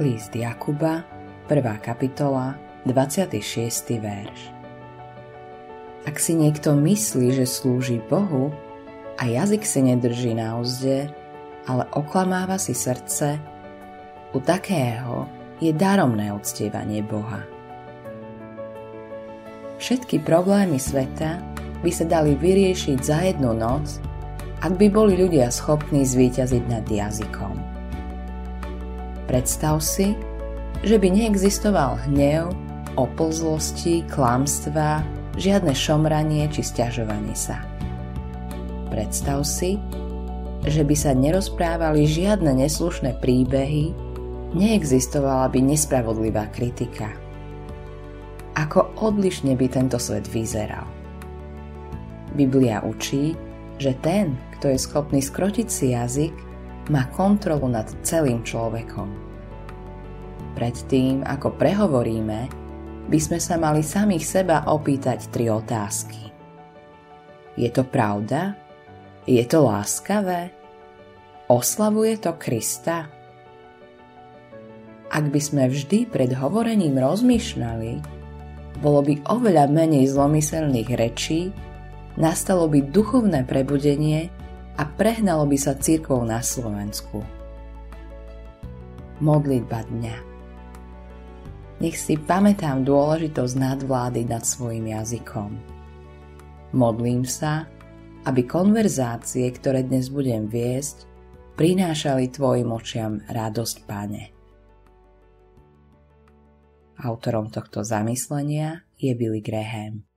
List Jakuba, 1. kapitola, 26. verš. Ak si niekto myslí, že slúži Bohu a jazyk si nedrží na úzde, ale oklamáva si srdce, u takého je daromné uctievanie Boha. Všetky problémy sveta by sa dali vyriešiť za jednu noc, ak by boli ľudia schopní zvíťaziť nad jazykom. Predstav si, že by neexistoval hnev, oplzlosti, klamstva, žiadne šomranie či stiažovanie sa. Predstav si, že by sa nerozprávali žiadne neslušné príbehy, neexistovala by nespravodlivá kritika. Ako odlišne by tento svet vyzeral. Biblia učí, že ten, kto je schopný skrotiť si jazyk, má kontrolu nad celým človekom. Predtým, ako prehovoríme, by sme sa mali samých seba opýtať tri otázky. Je to pravda? Je to láskavé? Oslavuje to Krista? Ak by sme vždy pred hovorením rozmýšľali, bolo by oveľa menej zlomyselných rečí, nastalo by duchovné prebudenie a prehnalo by sa církvou na Slovensku. Modlitba dňa Nech si pamätám dôležitosť nadvlády nad svojim jazykom. Modlím sa, aby konverzácie, ktoré dnes budem viesť, prinášali tvojim očiam radosť, Pane. Autorom tohto zamyslenia je Billy Graham.